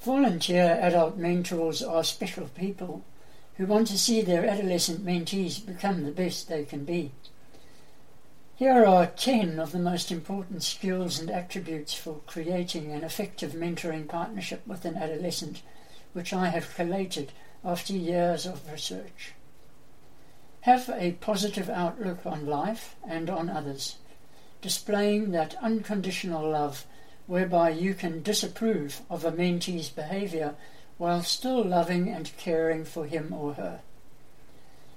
Volunteer adult mentors are special people who want to see their adolescent mentees become the best they can be. Here are 10 of the most important skills and attributes for creating an effective mentoring partnership with an adolescent, which I have collated after years of research. Have a positive outlook on life and on others, displaying that unconditional love whereby you can disapprove of a mentee's behavior while still loving and caring for him or her.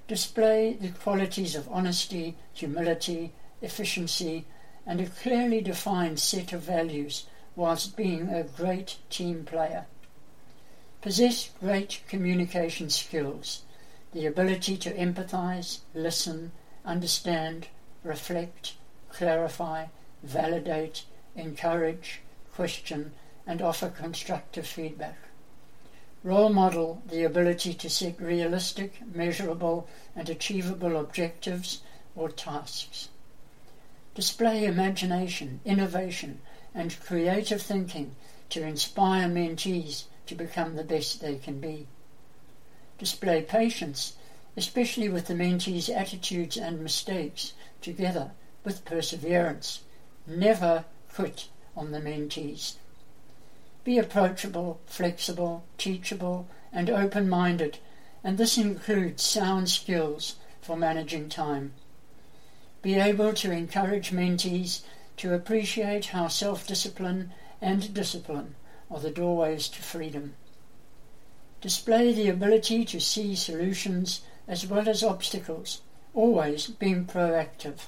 Display the qualities of honesty, humility, efficiency, and a clearly defined set of values whilst being a great team player. Possess great communication skills, the ability to empathize, listen, understand, reflect, clarify, validate, encourage, question, and offer constructive feedback. Role model the ability to set realistic, measurable, and achievable objectives or tasks. Display imagination, innovation, and creative thinking to inspire mentees to become the best they can be. Display patience, especially with the mentees' attitudes and mistakes, together with perseverance. Never quit on the mentees. Be approachable, flexible, teachable, and open minded, and this includes sound skills for managing time. Be able to encourage mentees to appreciate how self discipline and discipline are the doorways to freedom. Display the ability to see solutions as well as obstacles, always being proactive.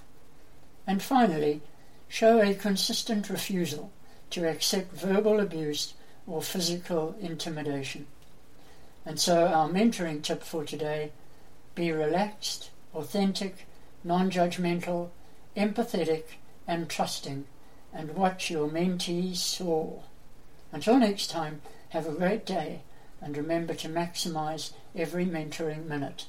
And finally, show a consistent refusal to accept verbal abuse or physical intimidation. And so, our mentoring tip for today be relaxed, authentic, non judgmental, empathetic, and trusting, and watch your mentees soar. Until next time, have a great day, and remember to maximize every mentoring minute.